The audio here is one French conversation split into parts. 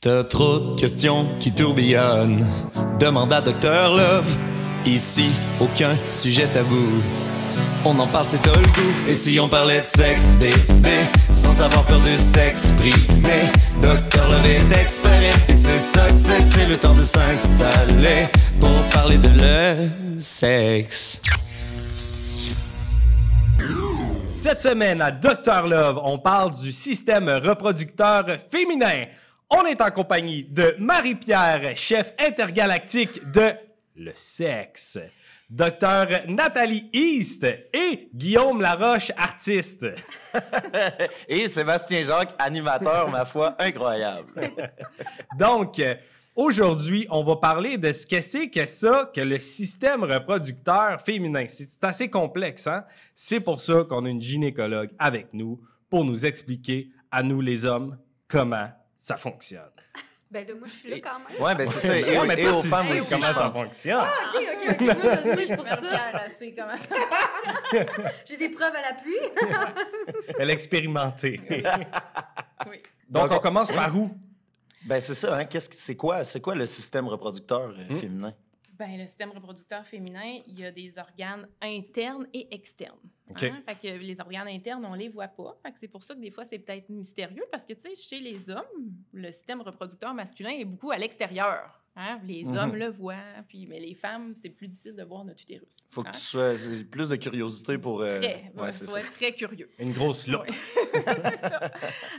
T'as trop de questions qui tourbillonnent. Demande à Docteur Love. Ici, aucun sujet tabou. On en parle, c'est tout le goût. Et si on parlait de sexe, bébé, sans avoir peur de s'exprimer. Docteur Love est expert et c'est ça que c'est. Le temps de s'installer pour parler de le sexe. Cette semaine à Dr Love, on parle du système reproducteur féminin. On est en compagnie de Marie-Pierre, chef intergalactique de le sexe. Docteur Nathalie East et Guillaume Laroche, artiste. Et Sébastien Jacques, animateur, ma foi, incroyable. Donc, aujourd'hui, on va parler de ce que c'est que ça, que le système reproducteur féminin. C'est assez complexe, hein? C'est pour ça qu'on a une gynécologue avec nous pour nous expliquer, à nous les hommes, comment ça fonctionne. Ben là, moi, je suis là quand même. Ouais, ben c'est ça. Et, mais et toi, aux tu femmes sais aussi, comment je ça fonctionne. Ah, OK, OK, OK. Moi, je le sais, pour ça. Pierre, elle sait comment ça J'ai des preuves à l'appui. Elle est expérimentée. Oui. Donc, Donc, on commence par où? Ben c'est ça, hein. Qu'est-ce que c'est quoi, c'est quoi le système reproducteur euh, Hmm? féminin? Ben, le système reproducteur féminin, il y a des organes internes et externes. OK. Hein? Fait que les organes internes, on les voit pas. Fait que c'est pour ça que des fois, c'est peut-être mystérieux parce que, tu sais, chez les hommes, le système reproducteur masculin est beaucoup à l'extérieur. Hein? Les Mhm. hommes le voient, puis, mais les femmes, c'est plus difficile de voir notre utérus. Faut que hein? tu sois c'est plus de curiosité pour. euh, Très, ouais, faut ça. être très curieux. Une grosse loupe. Ouais. c'est ça.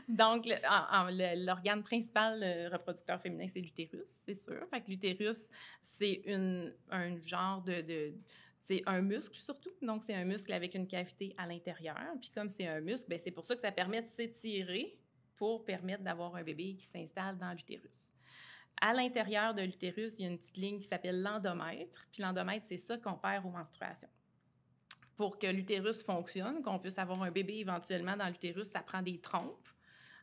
Donc, le- le- l'organe principal euh, reproducteur féminin, c'est l'utérus, c'est sûr. Fait que l'utérus, c'est une- un genre de... de- c'est un muscle surtout, donc c'est un muscle avec une cavité à l'intérieur. Puis comme c'est un muscle, ben, c'est pour ça que ça permet de s'étirer pour permettre d'avoir un bébé qui s'installe dans l'utérus. À l'intérieur de l'utérus, il y a une petite ligne qui s'appelle l'endomètre. Puis l'endomètre, c'est ça qu'on perd aux menstruations pour que l'utérus fonctionne, qu'on puisse avoir un bébé éventuellement dans l'utérus, ça prend des trompes.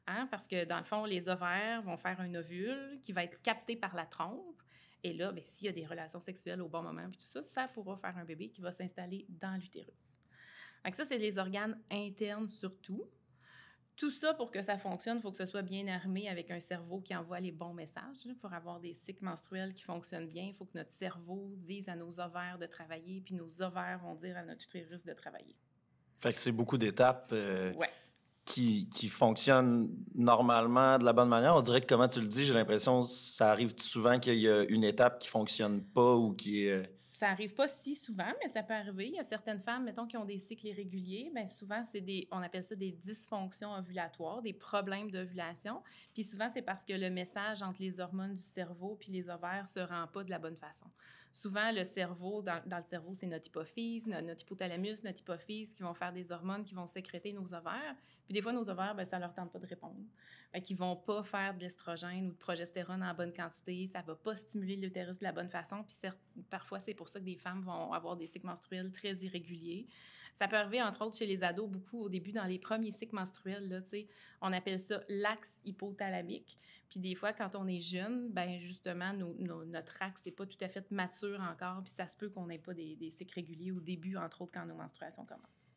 hein, parce que dans le fond, les ovaires vont faire un ovule qui va être capté par la trompe. Et là, ben, s'il y a des relations sexuelles au bon moment, puis tout ça, ça pourra faire un bébé qui va s'installer dans l'utérus. Ça, c'est les organes internes surtout. Tout ça, pour que ça fonctionne, il faut que ce soit bien armé avec un cerveau qui envoie les bons messages. Pour avoir des cycles menstruels qui fonctionnent bien, il faut que notre cerveau dise à nos ovaires de travailler, puis nos ovaires vont dire à notre utérus de travailler. Fait que c'est beaucoup d'étapes euh, Ouais. qui, qui fonctionnent normalement de la bonne manière. On dirait que, comment tu le dis, j'ai l'impression que ça arrive souvent qu'il y a une étape qui fonctionne pas ou qui est. Ça arrive pas si souvent, mais ça peut arriver. Il y a certaines femmes, mettons, qui ont des cycles irréguliers. Bien, souvent, c'est des, on appelle ça des dysfonctions ovulatoires, des problèmes d'ovulation. Puis souvent, c'est parce que le message entre les hormones du cerveau puis les ovaires se rend pas de la bonne façon. Souvent, le cerveau, dans, le cerveau, c'est notre hypophyse, no- notre hypothalamus, notre hypophyse qui vont faire des hormones qui vont sécréter nos ovaires. Puis des fois, nos ovaires, ben, ça leur tente pas de répondre. Fait qu'ils vont pas faire de l'estrogène ou de progestérone en bonne quantité. Ça va pas stimuler l'utérus de la bonne façon. Puis certes, parfois, c'est pour ça que des femmes vont avoir des cycles menstruels très irréguliers. Ça peut arriver, entre autres, chez les ados, beaucoup au début, dans les premiers cycles menstruels, là, on appelle ça l'axe hypothalamique. Puis des fois, quand on est jeune, ben justement, nos- nos- notre axe n'est pas tout à fait mature encore, puis ça se peut qu'on n'ait pas des, des cycles réguliers au début, entre autres, quand nos menstruations commencent.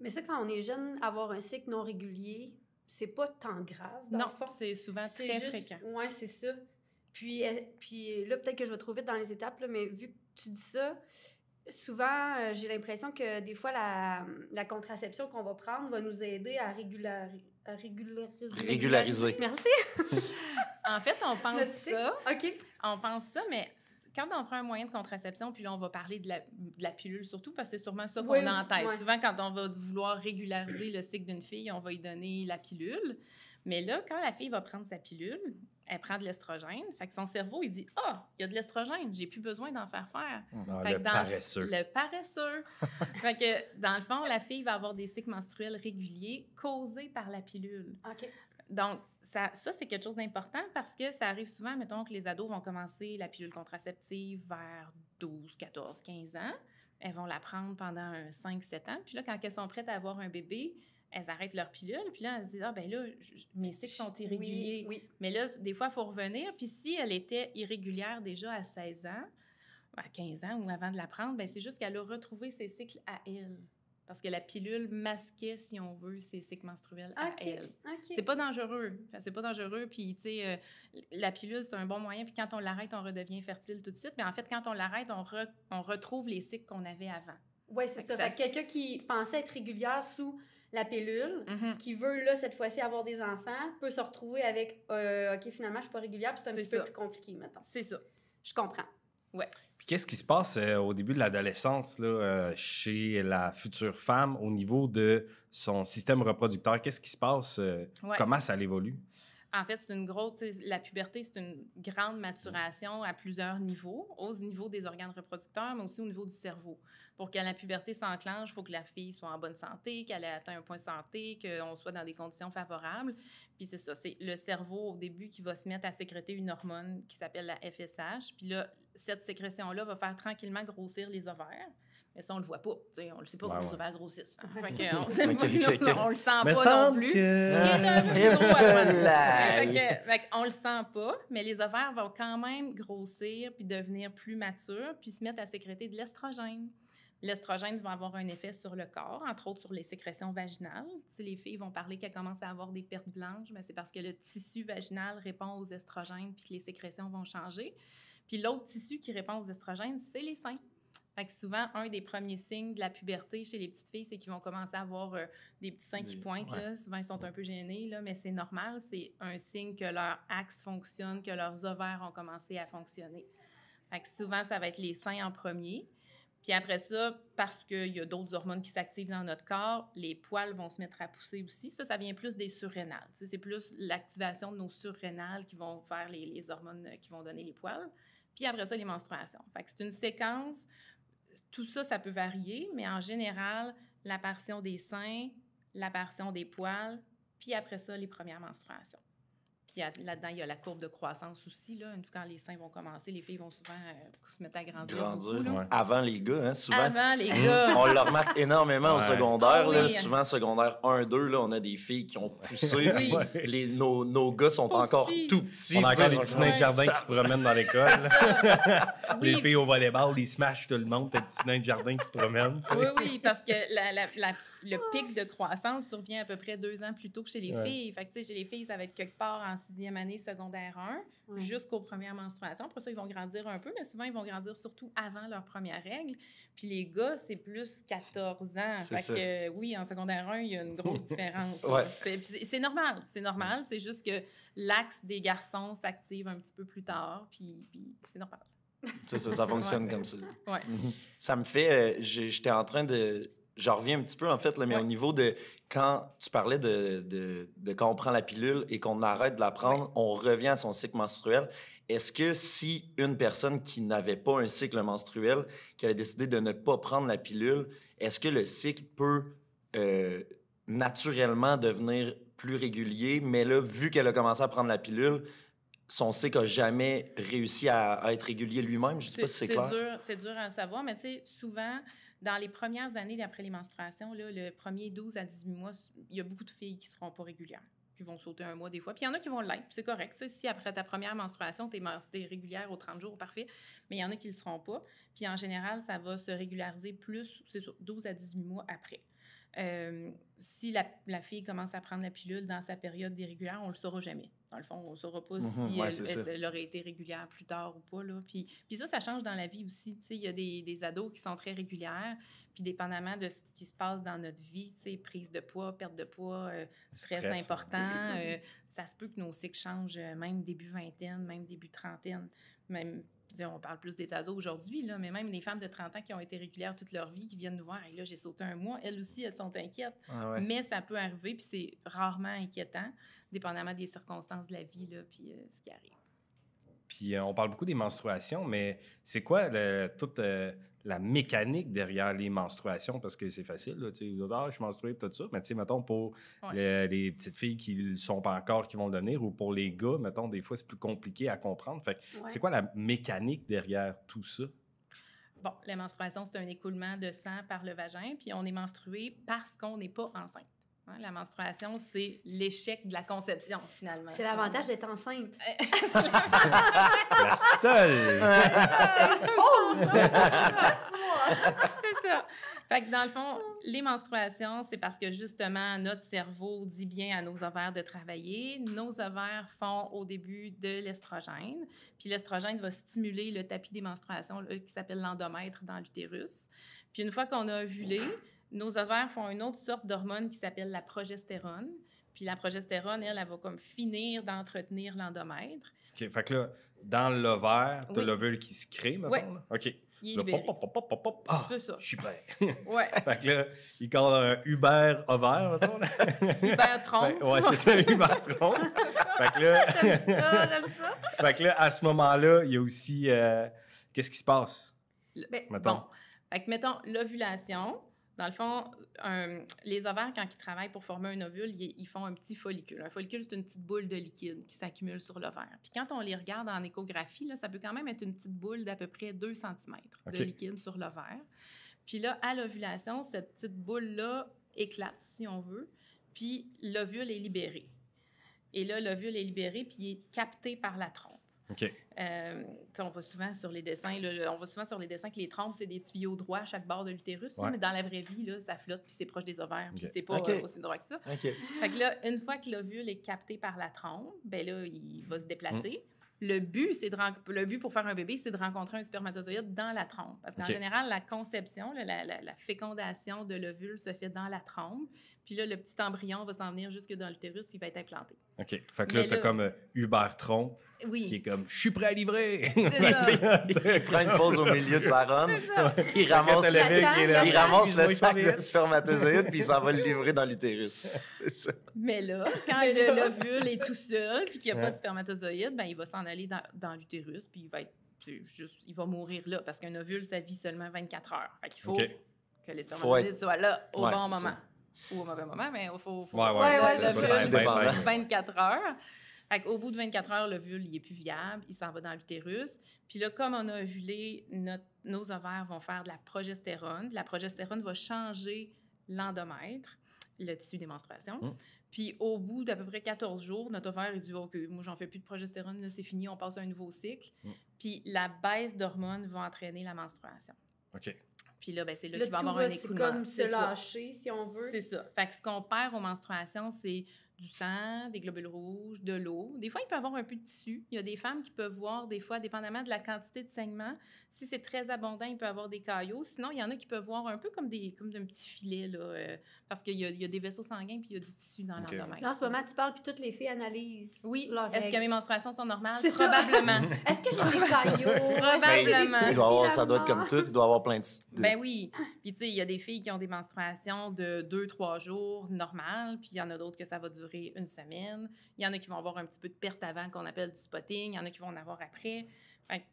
Mais ça, quand on est jeune, avoir un cycle non régulier, c'est pas tant grave. Dans non, c'est souvent très juste- fréquent. Ouais, c'est ça. Puis, euh, puis là, peut-être que je vais trop vite dans les étapes, là, mais vu que tu dis ça, souvent, euh, j'ai l'impression que des fois, la, la contraception qu'on va prendre va nous aider à, régulari- à régulariser. Régulariser. Merci. En fait, on pense ça. OK. On pense ça, mais quand on prend un moyen de contraception, puis là, on va parler de la, de la pilule surtout, parce que c'est sûrement ça qu'on Oui, a en tête. ouais. Souvent, quand on va vouloir régulariser le cycle d'une fille, on va lui donner la pilule. Mais là, quand la fille va prendre sa pilule, elle prend de l'estrogène. Fait que son cerveau, il dit Ah, il y a de l'estrogène, j'ai plus besoin d'en faire faire. Ah, Fait le dans paresseux. Le paresseux. fait que, dans le fond, la fille va avoir des cycles menstruels réguliers causés par la pilule. OK. Donc, ça, ça c'est quelque chose d'important parce que ça arrive souvent, mettons que les ados vont commencer la pilule contraceptive vers 12, 14, 15 ans. Elles vont la prendre pendant un 5, 7 ans. Puis là, quand elles sont prêtes à avoir un bébé, elles arrêtent leur pilule. Puis là, elles se disent, ah ben là, je- mes cycles sont irréguliers. Oui, oui. Mais là, des fois, il faut revenir. Puis si elle était irrégulière déjà à 16 ans, à 15 ans ou avant de la prendre, ben c'est juste qu'elle a retrouvé ses cycles à elle. Parce que la pilule masquait, si on veut, ses cycles menstruels à elle. OK. C'est pas dangereux. C'est pas dangereux. Puis, tu sais, euh, la pilule, c'est un bon moyen. Puis, quand on l'arrête, on redevient fertile tout de suite. Mais en fait, quand on l'arrête, on, re- on retrouve les cycles qu'on avait avant. Oui, c'est ça. ça Fait que quelqu'un qui pensait être régulière sous la pilule, Mhm. qui veut, là, cette fois-ci, avoir des enfants, peut se retrouver avec euh, OK, finalement, je suis pas régulière, puis c'est un petit peu ça. plus compliqué, mettons. C'est ça. Je comprends. Puis qu'est-ce qui se passe euh, au début de l'adolescence là, euh, chez la future femme au niveau de son système reproducteur? Qu'est-ce qui se passe? euh, Ouais. Comment ça évolue? En fait, c'est une grosse. La puberté, c'est une grande maturation à plusieurs niveaux, au niveau des organes reproducteurs, mais aussi au niveau du cerveau. Pour que la puberté s'enclenche, il faut que la fille soit en bonne santé, qu'elle ait atteint un point de santé, qu'on soit dans des conditions favorables. Puis c'est ça, c'est le cerveau au début qui va se mettre à sécréter une hormone qui s'appelle la FSH. Puis là, cette sécrétion-là va faire tranquillement grossir les ovaires. Mais ça, on le voit pas. tu sais, on le sait pas Ouais, que ouais. les ovaires grossissent. hein. Fait que on sait pas, le sent Mais pas non plus. que- Il est un peu plus gros à droite. Laïe. Fait que- fait qu'on le sent pas, mais les ovaires vont quand même grossir puis devenir plus matures puis se mettre à sécréter de l'estrogène. L'estrogène va avoir un effet sur le corps, entre autres sur les sécrétions vaginales. Si les filles vont parler qu'elles commencent à avoir des pertes blanches, mais c'est parce que le tissu vaginal répond aux estrogènes puis que les sécrétions vont changer. Puis l'autre tissu qui répond aux estrogènes, c'est les seins. Fait que souvent, un des premiers signes de la puberté chez les petites filles, c'est qu'ils vont commencer à avoir euh, des petits seins qui pointent. ouais. là. Souvent, ils sont un peu gênés, là, mais c'est normal. C'est un signe que leur axe fonctionne, que leurs ovaires ont commencé à fonctionner. Fait que souvent, ça va être les seins en premier. Puis après ça, parce qu'il y a d'autres hormones qui s'activent dans notre corps, les poils vont se mettre à pousser aussi. Ça, ça vient plus des surrénales. C'est plus l'activation de nos surrénales qui vont faire les, les hormones euh, qui vont donner les poils. Puis après ça, les menstruations. C'est une séquence. Tout ça, ça peut varier, mais en général, l'apparition des seins, l'apparition des poils, puis après ça, les premières menstruations. Puis là-dedans, il y a la courbe de croissance aussi. Là. Une fois quand les seins vont commencer, les filles vont souvent euh, se mettre à grandir. Grandir. beaucoup, là. Ouais. Avant les gars, hein, souvent. Avant, les Hum, gars. On le remarque énormément au secondaire. Ah là. oui. Souvent, secondaire 1-2, là, on a des filles qui ont poussé. Oui. les, nos, nos gars sont encore filles. tout petits. On a encore des petits nains de jardin qui se promènent dans l'école. Les Oui. filles au volleyball, ils smashent tout le monde, des petits nains de jardin qui se promènent. Oui, oui, parce que la- la- la- le pic de croissance survient à peu près deux ans plus tôt que chez les Ouais. filles. Fait que, chez les filles, ça va être quelque part en sixième année secondaire 1 Ouais. jusqu'aux premières menstruations. Après ça, ils vont grandir un peu, mais souvent, ils vont grandir surtout avant leur première règle. Puis les gars, c'est plus 14 ans. Fait ça. que, oui, en secondaire 1, il y a une grosse différence. Ouais. C'est- normal, c'est normal. C'est juste que l'axe des garçons s'active un petit peu plus tard, puis, puis c'est normal. Ça, ça fonctionne Ouais. comme ça. Ouais. Ça me fait. euh, J'étais en train de. J'en reviens un petit peu, en fait, là, mais Ouais. au niveau de quand tu parlais de, de, de quand on prend la pilule et qu'on arrête de la prendre, on revient à son cycle menstruel. Est-ce que si une personne qui n'avait pas un cycle menstruel, qui avait décidé de ne pas prendre la pilule, est-ce que le cycle peut euh, naturellement devenir plus régulier, mais là, vu qu'elle a commencé à prendre la pilule, son cycle n'a jamais réussi à, à être régulier lui-même? Je ne sais pas si c'est clair. c'est dur à savoir, mais tu sais, souvent, dans les premières années d'après les menstruations, le premier 12 à 18 mois, il y a beaucoup de filles qui ne seront pas régulières, qui vont sauter un mois des fois. Puis il y en a qui vont l'être, c'est correct. Si après ta première menstruation, tu es, régulière aux 30 jours, parfait. Mais il y en a qui ne le seront pas. Puis en général, ça va se régulariser plus, c'est sûr, 12 à 18 mois après. Euh, si la, la fille commence à prendre la pilule dans sa période irrégulière, on ne le saura jamais. Dans le fond, on ne saura pas si ouais, elle, aurait été régulière plus tard ou pas. Là. Puis, puis ça, ça change dans la vie aussi. Tu sais, Il y a des, des ados qui sont très régulières, puis dépendamment de ce qui se passe dans notre vie, tu sais, prise de poids, perte de poids, euh, stress, Stress, important, euh, ça se peut que nos cycles changent euh, même début vingtaine, même début trentaine. Même, on parle plus des tasos aujourd'hui, là, mais même les femmes de 30 ans qui ont été régulières toute leur vie, qui viennent nous voir, et là, j'ai sauté un mois, elles aussi, elles sont inquiètes. Ah ouais. Mais ça peut arriver, puis c'est rarement inquiétant, dépendamment des circonstances de la vie, là, puis euh, ce qui arrive. Puis euh, on parle beaucoup des menstruations, mais c'est quoi le- toute euh, la mécanique derrière les menstruations? Parce que c'est facile, là, tu sais, ah, je suis menstruée, tout ça. Mais tu sais, mettons, pour Ouais. les petites filles qui ne sont pas encore, qui vont le devenir, ou pour les gars, mettons, des fois, c'est plus compliqué à comprendre. Fait que Ouais. c'est quoi la mécanique derrière tout ça? Bon, la menstruation, c'est un écoulement de sang par le vagin, puis on est menstrué parce qu'on n'est pas enceinte. Hein, La menstruation, c'est l'échec de la conception, finalement. C'est l'avantage d'être enceinte. La seule! c'est ça. Fait que dans le fond, les menstruations, c'est parce que justement, notre cerveau dit bien à nos ovaires de travailler. Nos ovaires font au début de l'estrogène. Puis l'estrogène va stimuler le tapis des menstruations là, qui s'appelle l'endomètre dans l'utérus. Puis une fois qu'on a ovulé, nos ovaires font une autre sorte d'hormone qui s'appelle la progestérone. Puis la progestérone, elle, elle va comme finir d'entretenir l'endomètre. OK, fait que là, dans l'ovaire, t'as Oui. l'ovule qui se crée, maintenant. Là? OK. Il est Là, pop, pop, pop, pop, pop. Ah, C'est ça. je suis prêt. Ouais. fait que là, il colle un Uber ovaire, mettons. Hyper trompe. Fait- ouais, c'est ça, Uber trompe. fait que là, J'aime ça, j'aime ça. fait que là, à ce moment-là, il y a aussi... euh, Qu'est-ce qui se passe? Le- Ben, Mettons. Bon. Fait que, mettons, l'ovulation. Dans le fond, un- les ovaires, quand ils travaillent pour former un ovule, ils, ils font un petit follicule. Un follicule, c'est une petite boule de liquide qui s'accumule sur l'ovaire. Puis quand on les regarde en échographie, là, ça peut quand même être une petite boule d'à peu près 2 cm de liquide sur l'ovaire. Puis là, à l'ovulation, cette petite boule-là éclate, si on veut, puis l'ovule est libéré. Et là, l'ovule est libéré, puis il est capté par la trompe. OK. Euh, on voit souvent sur les dessins, là, on voit souvent sur les dessins que les trompes, c'est des tuyaux droits à chaque bord de l'utérus. Ouais. Mais dans la vraie vie, là, ça flotte, puis c'est proche des ovaires, puis c'est pas euh, aussi droit que ça. OK. Fait que là, une fois que l'ovule est capté par la trompe, ben là, il va se déplacer. Mm. Le but, c'est de le but pour faire un bébé, c'est de rencontrer un spermatozoïde dans la trompe. Parce qu'en général, la conception, la- la fécondation de l'ovule se fait dans la trompe. Puis là, le petit embryon va s'en venir jusque dans l'utérus, puis il va être implanté. OK. Fait que là, t'as là- comme euh, Uber trompe qui est Oui, comme « Je suis prêt à livrer! ». Il prend une pause au milieu de sa run. Il ramasse, le il ramasse le sac de spermatozoïdes puis il s'en va le livrer dans l'utérus. C'est ça. Mais là, quand l'ovule est tout seul puis qu'il n'y a Ouais. pas de spermatozoïde, ben, il va s'en aller dans, dans l'utérus puis il va être c'est juste, il va mourir là parce qu'un ovule, ça vit seulement 24 heures. Fait qu'il faut que les spermatozoïdes soient là au Ouais, bon moment. ça. Ou au mauvais moment, mais il faut, faut Ouais, ouais, Ouais, ouais, le- ça, c'est indépendant. 24 heures. Fait qu'au bout de 24 heures, l'ovule, il est plus viable, il s'en va dans l'utérus. Puis là, comme on a ovulé, notre- nos ovaires vont faire de la progestérone. La progestérone va changer l'endomètre, le tissu des menstruations. Mm. Puis au bout d'à peu près 14 jours, notre ovaire, il dit OK, moi, j'en fais plus de progestérone, là, c'est fini, on passe à un nouveau cycle. Mm. Puis la baisse d'hormones va entraîner la menstruation. OK. Puis là, ben, c'est là, Là, qu'il va avoir un va, c'est écoulement. comme se lâcher, si on veut. C'est ça. Fait que ce qu'on perd aux menstruations, c'est du sang, des globules rouges, de l'eau. Des fois, il peut y avoir un peu de tissu. Il y a des femmes qui peuvent voir, des fois, dépendamment de la quantité de saignement, si c'est très abondant, il peut y avoir des caillots. Sinon, il y en a qui peuvent voir un peu comme des comme d'un petit filet, là, euh, parce qu'il y, a- il y a des vaisseaux sanguins puis il y a du tissu dans Ok. l'endomètre. En ce moment, tu parles, puis toutes les filles analysent. Oui. Est-ce que mes menstruations sont normales? Probablement. Est-ce que j'ai des caillots? Probablement. Il doit avoir- ça doit être comme tout, il doit avoir plein de. de- Ben oui. Puis, tu sais, il y a des filles qui ont des menstruations de deux, trois jours normales, puis il y en a d'autres que ça va durer une semaine. Il y en a qui vont avoir un petit peu de perte avant, qu'on appelle du spotting. Il y en a qui vont en avoir après. Fait que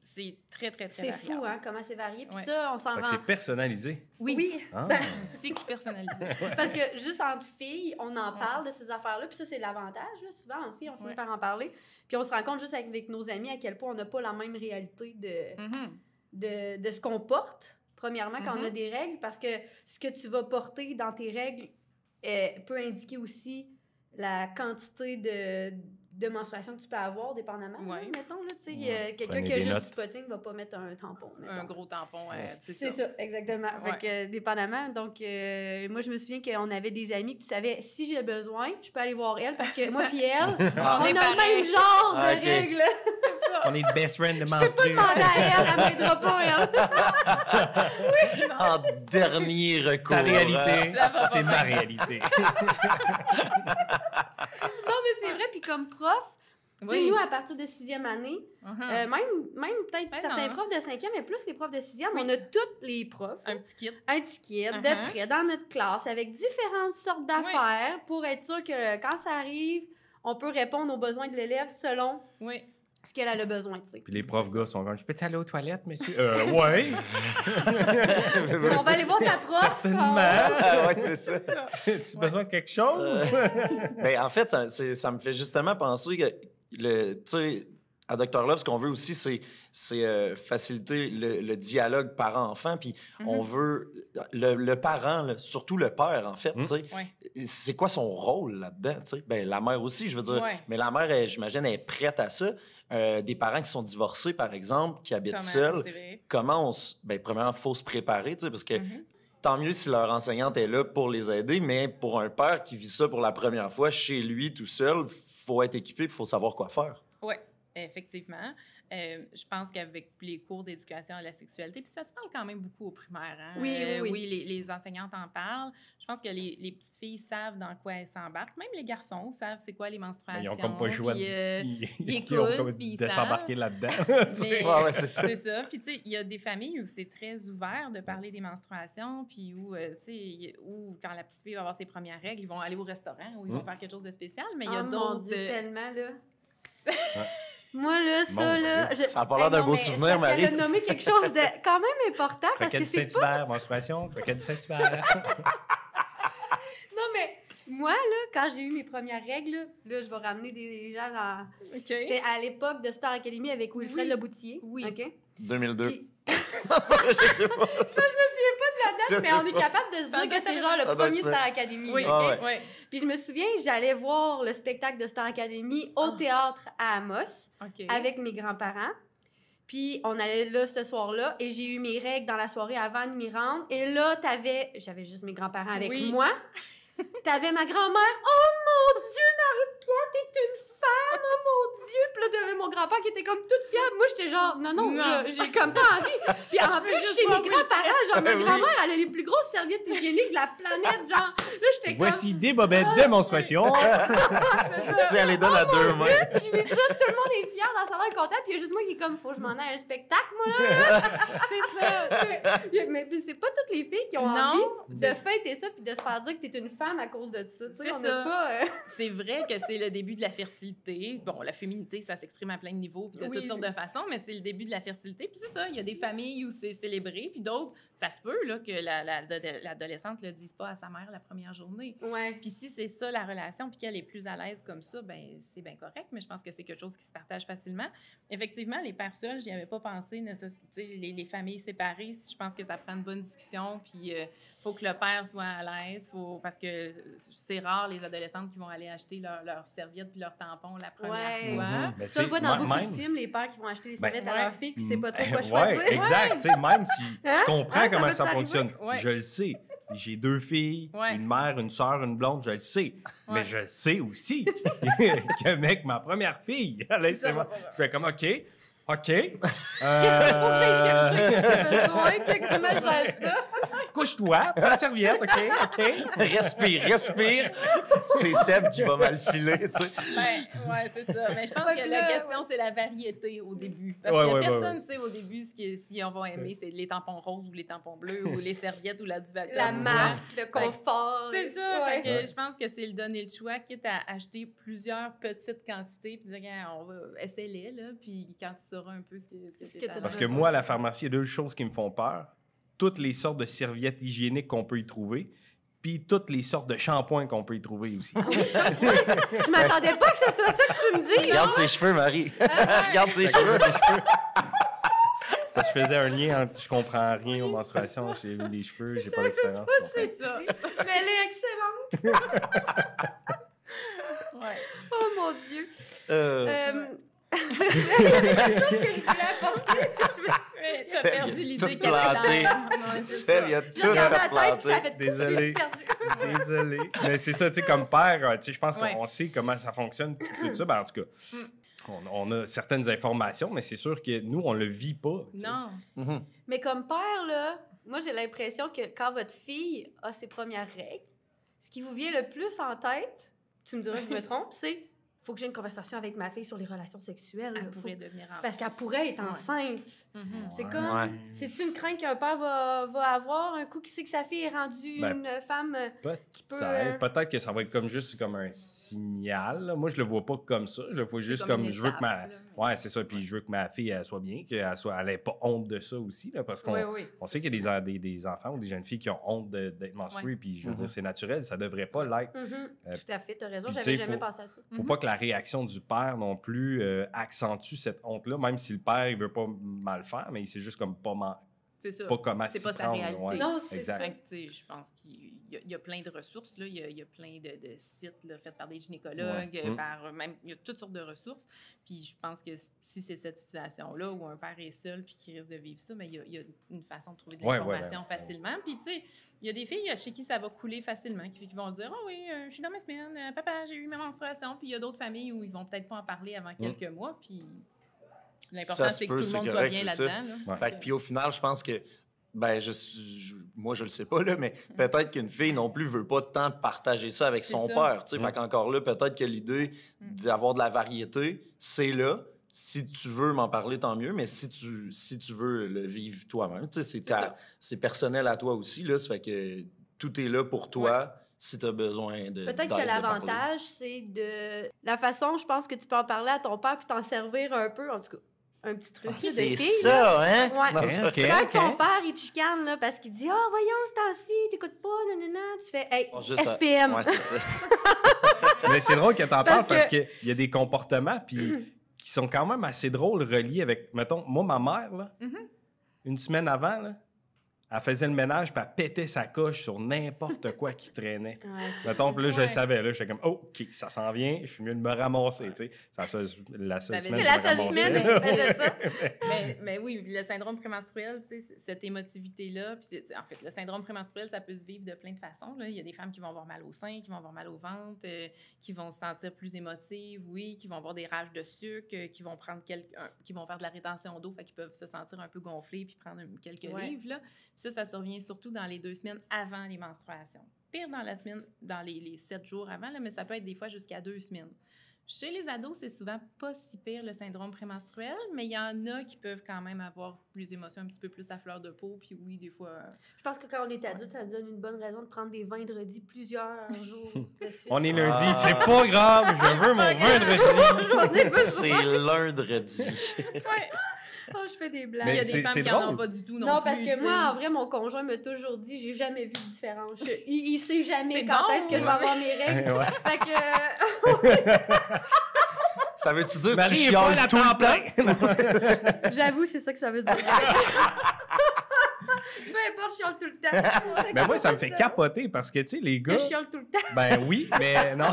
c'est très, très, très C'est fou, hein, comment c'est varié. Puis Ouais. ça, on s'en rend... c'est personnalisé. Oui. Oui, Ah. Cycle personnalisé. parce que juste entre filles, on en parle de ces affaires-là. Puis ça, c'est l'avantage. là. Souvent, entre filles, on finit Ouais. par en parler. Puis on se rend compte juste avec nos amis à quel point on n'a pas la même réalité de... Mhm. de, de ce qu'on porte, premièrement, quand on a Mhm. des règles, parce que ce que tu vas porter dans tes règles euh, peut indiquer aussi la quantité de, de menstruation que tu peux avoir, dépendamment. là, Ouais. mettons, là, tu sais, Ouais. euh, quelqu'un qui a juste notes. du spotting va pas mettre un tampon. Un gros tampon, euh, c'est C'est ça. ça, exactement. Fait Ouais. que, euh, dépendamment. Donc, euh, moi, je me souviens qu'on avait des amis que tu savais, si j'ai besoin, je peux aller voir elle, parce que moi puis elle, Ah. on, On a est le même genre Ah, de ok. règles. On est best friend de Je peux pas demander à elle, elle m'aidera pas, elle. En dernier recours. Ta réalité, c'est ma réalité. Non, mais c'est vrai, puis comme prof, Oui. nous, à partir de sixième année, Mhm. euh, même, même peut-être Ben certains non. profs de cinquième, mais plus les profs de sixième, Oui. on a tous les profs, Un petit kit. un petit kit Uh-huh. de près dans notre classe avec différentes sortes d'affaires pour être sûr que quand ça arrive, on peut répondre aux besoins de l'élève selon Oui. Ce qu'elle a le besoin, tu sais. Puis les profs gars sont comme, je peux-tu aller aux toilettes, monsieur? Euh, ouais. On va aller voir ta prof. Certainement. Ah, ouais, c'est ça. As-tu besoin de quelque chose? Ben, en fait, ça, ça me fait justement penser que, le, tu sais, à Dr. Love, ce qu'on veut aussi, c'est, c'est euh, faciliter le, le dialogue parent-enfant. Puis on Mhm. veut. Le, le parent, là, surtout le père, en fait, Mhm. tu sais, Ouais. c'est quoi son rôle là-dedans? Ben, la mère aussi, je veux dire. Ouais. Mais la mère, elle, j'imagine, elle est prête à ça. Euh, des parents qui sont divorcés, par exemple, qui habitent Comment, seuls, comment on se. Ben, premièrement, il faut se préparer, tu sais, parce que Mhm. tant mieux si leur enseignante est là pour les aider, mais pour un père qui vit ça pour la première fois chez lui tout seul, faut être équipé, il faut savoir quoi faire. Oui, effectivement. Euh, je pense qu'avec les cours d'éducation à la sexualité, puis ça se parle quand même beaucoup au primaire. hein. Oui, oui, oui. oui les, les enseignantes en parlent. Je pense que les, les petites filles savent dans quoi elles s'embarquent. Même les garçons savent c'est quoi les Mais menstruations. Ils ont comme pas le choix euh, de s'embarquer là-dedans. Ouais, ouais, c'est ça. C'est ça. Puis, tu sais, il y a des familles où c'est très ouvert de parler des menstruations, puis où, euh, tu sais, où quand la petite fille va avoir ses premières règles, ils vont aller au restaurant ou ils vont Mm. faire quelque chose de spécial. Mais il y a Oh d'autres. Euh, tellement, là. Moi, là, ça, là... Je- Ça a pas l'air d'un beau souvenir, Marie. qu'elle a nommé quelque chose de quand même important parce que c'est pas... Saint-Hubert, menstruation, croquette du Saint-Hubert. Non, mais moi, là, quand j'ai eu mes premières règles, là, là, je vais ramener des gens dans... C'est à l'époque de Star Academy avec Wilfred Oui. Leboutier. Oui. OK? 2002. Puis- je sais pas. Je mais sais on est pas. capable de se dire que c'est genre le Ça premier ça. Star Academy. Oui, OK? Ah ouais. ouais. Puis je me souviens, j'allais voir le spectacle de Star Academy au Ah. théâtre à Amos avec mes grands-parents. Puis on allait là ce soir-là et j'ai eu mes règles dans la soirée avant de m'y rendre. Et là, t'avais... J'avais juste mes grands-parents avec Oui. moi. T'avais ma grand-mère. Oh mon Dieu, Marie-Pierre, t'es une femme! Oh mon Dieu! Puis là, t'avais mon grand-père qui était comme toute fière. Moi, j'étais genre, non, non, j'ai comme pas envie. Puis en plus, chez mes grands-parents, genre, ma grand-mère, elle a les plus grosses serviettes hygiéniques de la planète. Genre, là, j'étais comme. Voici des bobettes de menstruation. Tu sais, elle les donne à deux mains. Puis ça, tout le monde est fier dans sa langue content, puis il y a juste moi qui est comme, faut que je m'en aille à un spectacle, moi, là. là. c'est ça. mais c'est pas toutes les filles qui ont Non. envie de fêter ça, puis de se faire dire que t'es une femme à cause de ça. C'est ça. pas. euh, C'est vrai que c'est le début de la fertilité. Bon, la féminité, ça s'exprime à plein de niveaux, puis de Oui, toutes sortes de façons, mais c'est le début de la fertilité. Puis c'est ça, il y a des familles où c'est célébré, puis d'autres, ça se peut là, que la- la- l'adolescente ne le dise pas à sa mère la première journée. Ouais. Puis si c'est ça la relation, puis qu'elle est plus à l'aise comme ça, ben c'est bien correct, mais je pense que c'est quelque chose qui se partage facilement. Effectivement, les pères seuls, j'y avais pas pensé, les, les familles séparées, je pense que ça prend une bonne discussion, puis il faut que le père soit à l'aise, faut, parce que c'est rare les adolescentes qui vont aller acheter leurs leur serviettes puis leurs tampons la première Ouais. fois. Mhm. Mais Tu tu le vois dans beaucoup même- de films, les pères qui vont acheter des Ben, serviettes à ouais. leur fille, puis c'est pas trop quoi Ouais, choisir. exact. Tu sais, même si Hein? je comprends Hein, ça comment ça fonctionne, Ouais. je le sais. J'ai deux filles, Ouais. une mère, une soeur, une blonde, je le sais. Mais Ouais. je sais aussi que, mec, ma première fille, elle est- C'est moi. ouais, ouais. Je fais comme, OK, OK. Qu'est-ce qu'il faut que j'aille chercher? J'ai besoin que comment je ça? Couche-toi, prends la serviette, OK, OK. Respire, respire. C'est Seb qui va mal filer, tu sais. Ben, ouais, c'est ça. Mais je pense que la question, c'est la variété au début. Parce Ouais, que ouais, personne ne ouais. sait au début ce que, si on va aimer, c'est les tampons roses ou les tampons bleus ou les serviettes ou la duvet. La marque, le confort. C'est ça. Ouais. Fait que Ouais. Je pense que c'est le donner le choix, quitte à acheter plusieurs petites quantités, puis dire, on va essayer là, puis quand tu sauras un peu ce que, ce que Ce Parce que moi, à la pharmacie, il y a deux choses qui me font peur. Toutes les sortes de serviettes hygiéniques qu'on peut y trouver, puis toutes les sortes de shampoings qu'on peut y trouver aussi. Je m'attendais pas que ce soit ça que tu me dis. Regarde ses cheveux, Marie. Regarde ses cheveux. C'est parce que je faisais un lien entre je comprends rien aux menstruations, j'ai eu les cheveux, j'ai pas d'expérience. C'est ça. Mais elle est excellente. Ouais. Oh mon Dieu. Euh, Euh, quelque chose que je voulais apporter. Je me suis Seb, t'as perdu l'idée tout planté. capitale. Ouais, c'est Seb, il a tout fait Désolé. Désolé. Mais c'est ça, tu sais, comme père, euh, tu sais, je pense Ouais. qu'on sait comment ça fonctionne, tout ça. Ben, en tout cas, Mm. on, on a certaines informations, mais c'est sûr que nous, on le vit pas. Non. Mhm. Mais comme père, là, moi, j'ai l'impression que quand votre fille a ses premières règles, ce qui vous vient le plus en tête, tu me diras que je me trompe, c'est faut que j'ai une conversation avec ma fille sur les relations sexuelles. Elle là. Faut- pourrait devenir enfant. Parce qu'elle pourrait être Ouais. enceinte. Mhm. C'est Ouais. comme. Ouais. C'est-tu une crainte qu'un père va, va avoir un coup qui sait que sa fille est rendue Ben, une femme. euh, Qui peut, ça euh, aide. Peut-être que ça va être comme juste comme un signal. là. Moi, je le vois pas comme ça. Je le vois C'est juste comme comme, je veux que ma. là. Ouais, c'est ça. Puis je veux que ma fille, elle soit bien, qu'elle soit, elle ait pas honte de ça aussi, là, parce qu'on Oui, oui. on sait qu'il y a des, des, des enfants ou des jeunes filles qui ont honte d'être menstruées, puis je veux dire, c'est naturel, ça devrait pas l'être. Mhm. Euh, Tout à fait, tu as raison. J'avais jamais faut- pensé à ça. Faut pas que la réaction du père non plus euh, accentue cette honte-là, même si le père, il veut pas mal faire, mais il sait juste comme pas, man- C'est ça. pas comment C'est pas sa prendre, réalité. ouais. Non, c'est ça. Je pense qu'il y, a- il y a plein de ressources. Là. Il, y a, il y a plein de, de sites là, faits par des gynécologues, Ouais. euh, Mm. par euh, même, il y a toutes sortes de ressources. Puis je pense que si c'est cette situation-là où un père est seul puis qui risque de vivre ça, mais il y a, il y a une façon de trouver de l'information ouais, ouais. facilement. Puis tu sais, il y a des filles chez qui ça va couler facilement, qui, qui vont dire « Oh oui, euh, je suis dans ma semaine, euh, papa, j'ai eu ma menstruation. » Puis il y a d'autres familles où ils vont peut-être pas en parler avant quelques mois. Puis l'important, c'est que tout le monde soit bien là-dedans. là. Ouais. Fait que, puis au final, je pense que, ben, je, suis- je- moi, je le sais pas, là, mais peut-être qu'une fille non plus veut pas tant partager ça avec son ça. père. Mm. Fait qu'encore là, peut-être que l'idée Mm. d'avoir de la variété, c'est là. Si tu veux m'en parler, tant mieux, mais si tu, si tu veux le vivre toi-même, tu sais, c'est personnel à toi aussi. Là, ça fait que tout est là pour toi si tu as besoin de. Peut-être que l'avantage, c'est de la façon, je pense, que tu peux en parler à ton père puis t'en servir un peu, en tout cas, un petit truc Ah, de c'est ça, hein? Ouais. Non, Ok, c'est- ok, Quand ton père, il te chicane, là, parce qu'il dit « Ah, voyons, ce temps-ci, t'écoutes pas, nanana », tu fais « Hey, Bon. SPM Ouais, c'est ça. Mais c'est drôle que t'en parles parce que- qu'il y a des comportements puis qui sont quand même assez drôles reliés avec, mettons, moi, ma mère, là, Mhm. une semaine avant, là, elle faisait le ménage puis elle pétait sa coche sur n'importe quoi qui traînait. Ouais, c'est Mettons, puis là, je le savais, là, j'étais comme, oh, OK, ça s'en vient, je suis mieux de me ramasser, tu sais. C'est la seule, la seule semaine que la seule semaine, ça. mais, mais oui, le syndrome prémenstruel, tu sais, cette émotivité-là, puis c'est- en fait, le syndrome prémenstruel, ça peut se vivre de plein de façons. Là. Il y a des femmes qui vont avoir mal au sein, qui vont avoir mal au ventre, euh, qui vont se sentir plus émotives, oui, qui vont avoir des rages de sucre, euh, qui vont prendre quelques, qui vont faire de la rétention d'eau, fait qu'ils peuvent se sentir un peu gonflés puis prendre quelques Ouais. livres. Là. Puis ça, ça survient surtout dans les deux semaines avant les menstruations. Pire dans la semaine, dans les, les sept jours avant, là, mais ça peut être des fois jusqu'à deux semaines. Chez les ados, c'est souvent pas si pire le syndrome prémenstruel, mais il y en a qui peuvent quand même avoir les émotions un petit peu plus à fleur de peau, puis oui, des fois. euh, Je pense que quand on est adulte, ça nous donne une bonne raison de prendre des vendredis plusieurs jours. On est lundi, Ah. c'est pas grave, je veux mon vendredi. C'est lundi. Ouais. Oh, je fais des Il y blagues. A des femmes qui en ont pas du tout non, Non, plus. parce que moi, en vrai, mon conjoint m'a toujours dit j'ai jamais vu de différence. Je- il, il sait jamais quand bon, est-ce que je vais avoir mes règles. Ouais. fait que, Ça veut-tu dire que tu tout le temps? plein. j'avoue, c'est ça que ça veut dire. Peu importe, je chiale tout le temps. Ben moi, ça me fait capoter parce que, tu sais, les gars... je chiale tout le temps. Ben oui, mais non.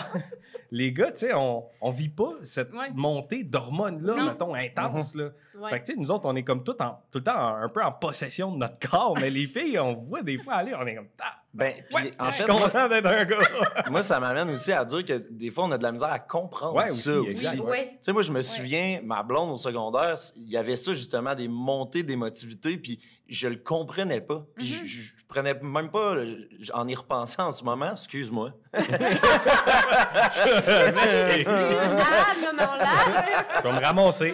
Les gars, tu sais, on, on vit pas cette Ouais. montée d'hormones-là, mettons, intense, là. Ouais. Fait que, tu sais, nous autres, on est comme tout, en, tout le temps un peu en possession de notre corps, mais les filles, on voit des fois aller, on est comme, ah, Ben, puis ouais, en je suis fait, moi, content d'être un gars. moi, ça m'amène aussi à dire que des fois, on a de la misère à comprendre Ouais, ça aussi, aussi. exact. Tu Ouais. Sais, moi, je me souviens, ma blonde au secondaire, il y avait ça, justement, des montées d'émotivité, puis je le comprenais pas. Puis je- je, je prenais même pas, en y repensant en ce moment, excuse-moi. Comme ramasser.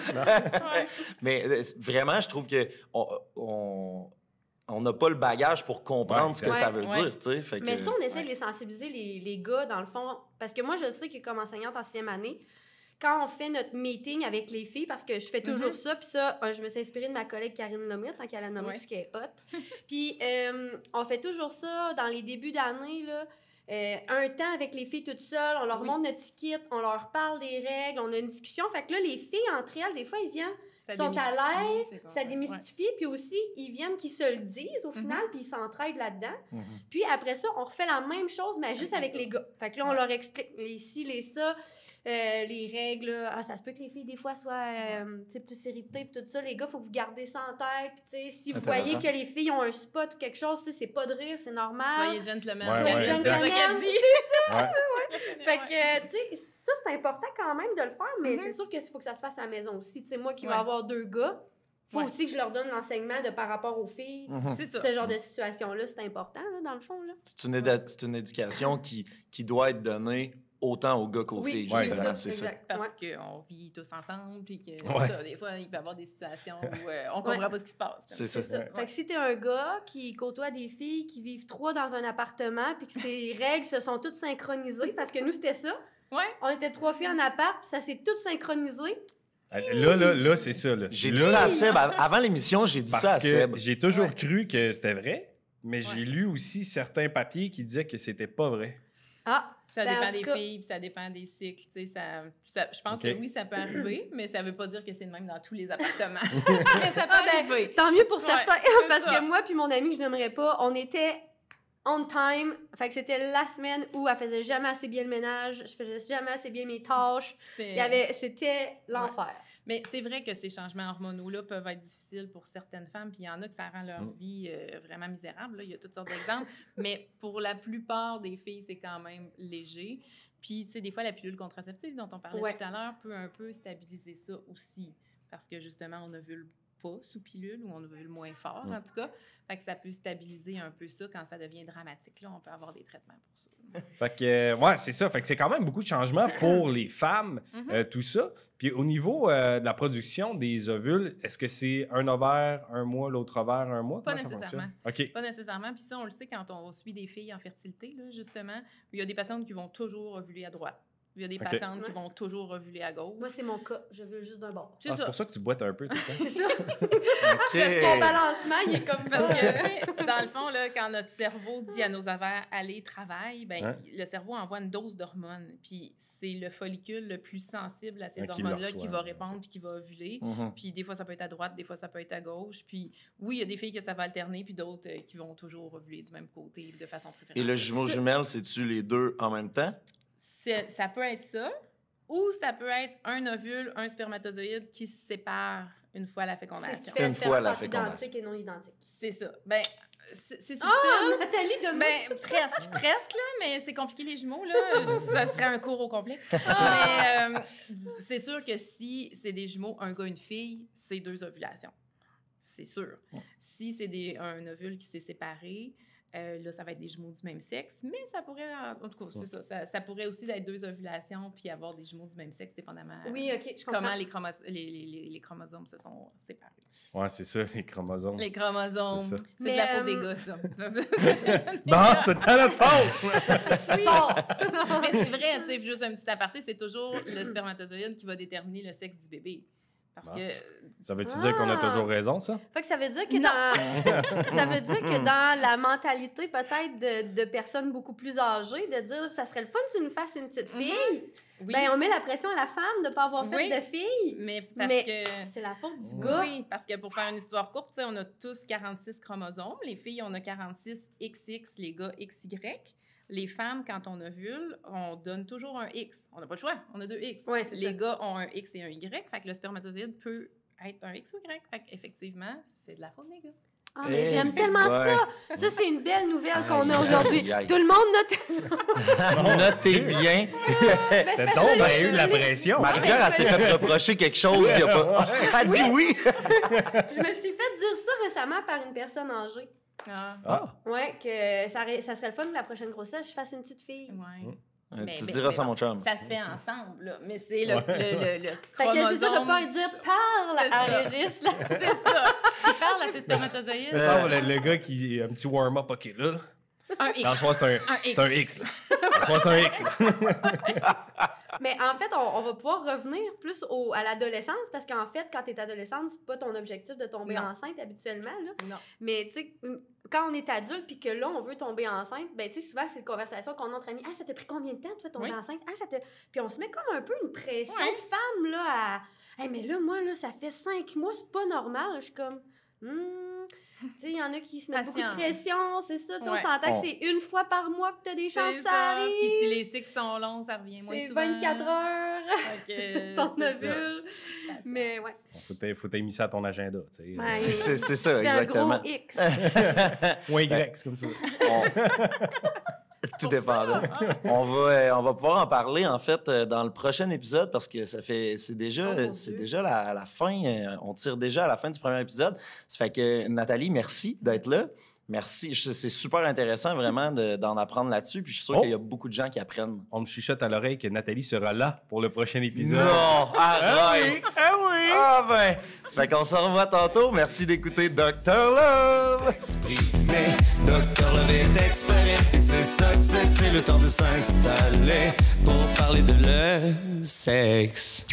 Mais euh, vraiment, je trouve que on on- on n'a pas le bagage pour comprendre Ouais, ce que ouais, ça veut ouais. dire, tu sais. Fait Mais que- ça, on essaie Ouais. de les sensibiliser, les, les gars, dans le fond. Parce que moi, je sais que comme enseignante en sixième année, quand on fait notre meeting avec les filles, parce que je fais toujours Mhm. ça, puis ça, euh, je me suis inspirée de ma collègue Karine Lemire, tant qu'elle a nommé, Ouais. puisqu'elle est hot. puis euh, on fait toujours ça dans les débuts d'année, là. Euh, un temps avec les filles toutes seules, on leur Oui. montre notre kit, on leur parle des règles, on a une discussion. Fait que là, les filles, entre elles, des fois, ils viennent Ça sont à l'aise, c'est comme- ça démystifie, puis aussi, ils viennent qu'ils se le disent au final, Mhm. puis ils s'entraident là-dedans. Mhm. Puis après ça, on refait la même chose, mais juste avec les gars. Fait que là, on Ouais. leur explique les ci, les ça, euh, les règles. Ah, ça se peut que les filles, des fois, soient euh, tu sais, plus irritées, puis tout ça. Les gars, faut que vous gardez ça en tête. Puis, tu sais, si vous voyez que les filles ont un spot ou quelque chose, tu sais, c'est pas de rire, c'est normal. Soyez gentlemen. C'est ça qu'elle dit. Ouais. Fait que, euh, tu sais, ça, c'est important quand même de le faire, mais c'est sûr qu'il faut que ça se fasse à la maison aussi. Tu sais, moi qui vais Ouais. avoir deux gars, faut Ouais. aussi que je leur donne l'enseignement de par rapport aux filles. C'est ça. Ce genre de situation-là, c'est important, là, dans le fond. Là. C'est une, éducation qui, qui doit être donnée autant aux gars qu'aux filles, Ouais, justement, c'est ça. exact. Parce Ouais. qu'on vit tous ensemble, puis que Ouais. ça, des fois, il peut y avoir des situations où euh, on comprend pas ce qui se passe. C'est C'est ça. ça. Fait que si t'es un gars qui côtoie des filles qui vivent trois dans un appartement, puis que ses règles se sont toutes synchronisées, parce que nous, c'était ça. Ouais. On était trois filles en appart, puis ça s'est tout synchronisé. Là, là, là, c'est ça. Là. J'ai Là, dit ça à Seb. Av- Avant l'émission, j'ai dit ça à Parce que Seb. j'ai toujours Ouais. cru que c'était vrai, mais Ouais. j'ai lu aussi certains papiers qui disaient que c'était pas vrai. Ah, Ça Ben, en dépend des cas- filles, ça dépend des cycles. tu sais, Ça, ça- je pense Ok. que oui, ça peut arriver, mais ça veut pas dire que c'est le même dans tous les appartements. mais ça peut Ah, ben, arriver. tant mieux pour certains, parce ça. que moi puis mon ami que je n'aimerais pas, on était on time. Fait que c'était la semaine où elle faisait jamais assez bien le ménage, je faisais jamais assez bien mes tâches. C'est- Il y avait, c'était l'enfer. Mais c'est vrai que ces changements hormonaux-là peuvent être difficiles pour certaines femmes, puis il y en a que ça rend leur Mm. vie euh, vraiment misérable. là. Il y a toutes sortes d'exemples. mais pour la plupart des filles, c'est quand même léger. Puis, tu sais, des fois, la pilule contraceptive dont on parlait Ouais. tout à l'heure peut un peu stabiliser ça aussi. Parce que justement, on ovule pas sous pilule ou on ovule moins fort, en tout cas. Fait que ça peut stabiliser un peu ça quand ça devient dramatique. Là, on peut avoir des traitements pour ça. Fait que, euh, ouais, c'est ça. Fait que c'est quand même beaucoup de changements pour les femmes, Mhm. euh, tout ça. Puis au niveau euh, de la production des ovules, est-ce que c'est un ovaire un mois, l'autre ovaire un mois? Pas Comment ça nécessairement. fonctionne? OK. Pas nécessairement. Puis ça, on le sait quand on suit des filles en fertilité, là, justement. Il y a des patientes qui vont toujours ovuler à droite. Il y a des Ok. patientes qui vont toujours ovuler à gauche. Moi, c'est mon cas. Je veux juste d'un bord. C'est Ah, pour ça que tu boites un peu tout le temps. C'est ça. OK. Mon balancement, il est comme Parce que, dans le fond, là, quand notre cerveau dit à nos ovaires allez, travaille, ben, Hein? le cerveau envoie une dose d'hormones. Puis c'est le follicule le plus sensible à ces Hein, hormones-là qui va ouais. répondre puis qui va ovuler. Mhm. Puis des fois, ça peut être à droite, des fois, ça peut être à gauche. Puis oui, il y a des filles que ça va alterner, puis d'autres euh, qui vont toujours ovuler du même côté de façon préférentielle. Et le jumeau jumelle, c'est-tu les deux en même temps? C'est- ça peut être ça, ou ça peut être un ovule, un spermatozoïde qui se séparent une fois la C'est ce qui fécondation. fait la Une fois la fécondation. identique et non identique. C'est ça. Ben, c'est c'est subtil. Ah, Nathalie, donne-moi Ben, presque, presque, là, mais c'est compliqué les jumeaux, là. Ça serait un cours au complet. Mais euh, c'est sûr que si c'est des jumeaux, un gars, une fille, c'est deux ovulations. C'est sûr. Si c'est des- un ovule qui s'est séparé, euh, là, ça va être des jumeaux du même sexe, mais ça pourrait, en tout cas, c'est ça, ça, ça pourrait aussi être deux ovulations puis avoir des jumeaux du même sexe, dépendamment Oui, OK, je comprends. comment les, chromos- les, les- les- les chromosomes se sont séparés. Ouais, c'est ça, les chromosomes. Les chromosomes, C'est ça. c'est Mais, de la faute des euh, gars, ça. Non, c'est de notre faute! Mais c'est vrai, tu sais, juste un petit aparté, c'est toujours le spermatozoïde qui va déterminer le sexe du bébé. Parce Bon. que Ça veut-tu dire qu'on a Ah. toujours raison, ça? Fait que ça veut dire que Non. dans ça veut dire que dans la mentalité peut-être de, de personnes beaucoup plus âgées de dire ça serait le fun que tu nous fasses une petite fille. oui, Ben on met la pression à la femme de pas avoir fait Oui. de fille. mais parce mais- que C'est la faute du gars. oui, parce que pour faire une histoire courte, on a tous 46 chromosomes. Les filles, on a 46 XX, les gars XY. Les femmes, quand on ovule, on donne toujours un X. On n'a pas le choix, on a deux X. Ouais, les ça. gars ont un X et un Y, fait que le spermatozoïde peut être un X ou Y. Fait qu'effectivement, c'est de la faute des gars. Ah, mais j'aime tellement ouais. ça. Ça c'est une belle nouvelle qu'on a aujourd'hui. Tout le monde note. Notez bien. T'as c'est donc bien eu de la je- pression. Marie-Pierre, elle s'est fait reprocher quelque chose. Il y a pas... Elle dit oui. Je me suis fait dire ça récemment par une personne âgée. Ah, Ah, Ouais, que ça, ça serait le fun que la prochaine grossesse, je fasse une petite fille. ouais. Mm. Mais- tu mais- diras mais ça mon chum. Ça se fait ensemble, là. Mais c'est le, Ouais. le, le, le Fait que ça, je vais pas chromosome- dire parle à ça. Régis. là. C'est ça. Parle à ses spermatozoïdes? ça semble le, le gars qui. Un petit warm-up, ok, là. Un X. Dans le soir, c'est un, Un c'est un X, là. Dans le soir, c'est un X, là. Mais en fait, on, on va pouvoir revenir plus au, à l'adolescence parce qu'en fait, quand tu es adolescente, c'est pas ton objectif de tomber Non. enceinte habituellement. Là. Non. Mais tu sais, quand on est adulte puis que là, on veut tomber enceinte, ben tu sais, souvent, c'est une conversation qu'on a entre amis. Ah, ça t'a pris combien de temps, toi, tomber Oui. enceinte? Ah, ça t'a. Puis on se met comme un peu une pression Ouais. de femme, là, à. Hey, mais là, moi, là, ça fait cinq mois, c'est pas normal. Je suis comme. Hmm. Tu sais, il y en a qui se mettent beaucoup de pression, c'est ça. Ouais. On s'entend que c'est une fois par mois que tu as des C'est chances, ça, ça. arrive. Puis si les cycles sont longs, ça revient moins C'est souvent. 24 heures, que ton c'est ovule. Mais ouais. Faut t'aies- faut t'aies mis ça à ton agenda, tu sais. Ouais. C'est- C'est c'est ça, Tu fais un exactement. gros X. Ou un Y, c'est comme ça. Tout dépendant. On va, euh, on va pouvoir en parler, en fait, euh, dans le prochain épisode parce que ça fait. C'est déjà, Oh, c'est déjà la, la fin. euh, on tire déjà à la fin du premier épisode. Ça fait que, Nathalie, merci d'être là. Merci. C'est super intéressant, vraiment, de- d'en apprendre là-dessus. Puis je suis sûr Oh. qu'il y a beaucoup de gens qui apprennent. On me chuchote à l'oreille que Nathalie sera là pour le prochain épisode. Non! Arrête! Ah oui! Ah ben! Ça fait qu'on se revoit tantôt. Merci d'écouter Dr. Love! Et c'est ça que c'est, c'est le temps de s'installer pour parler de le sexe.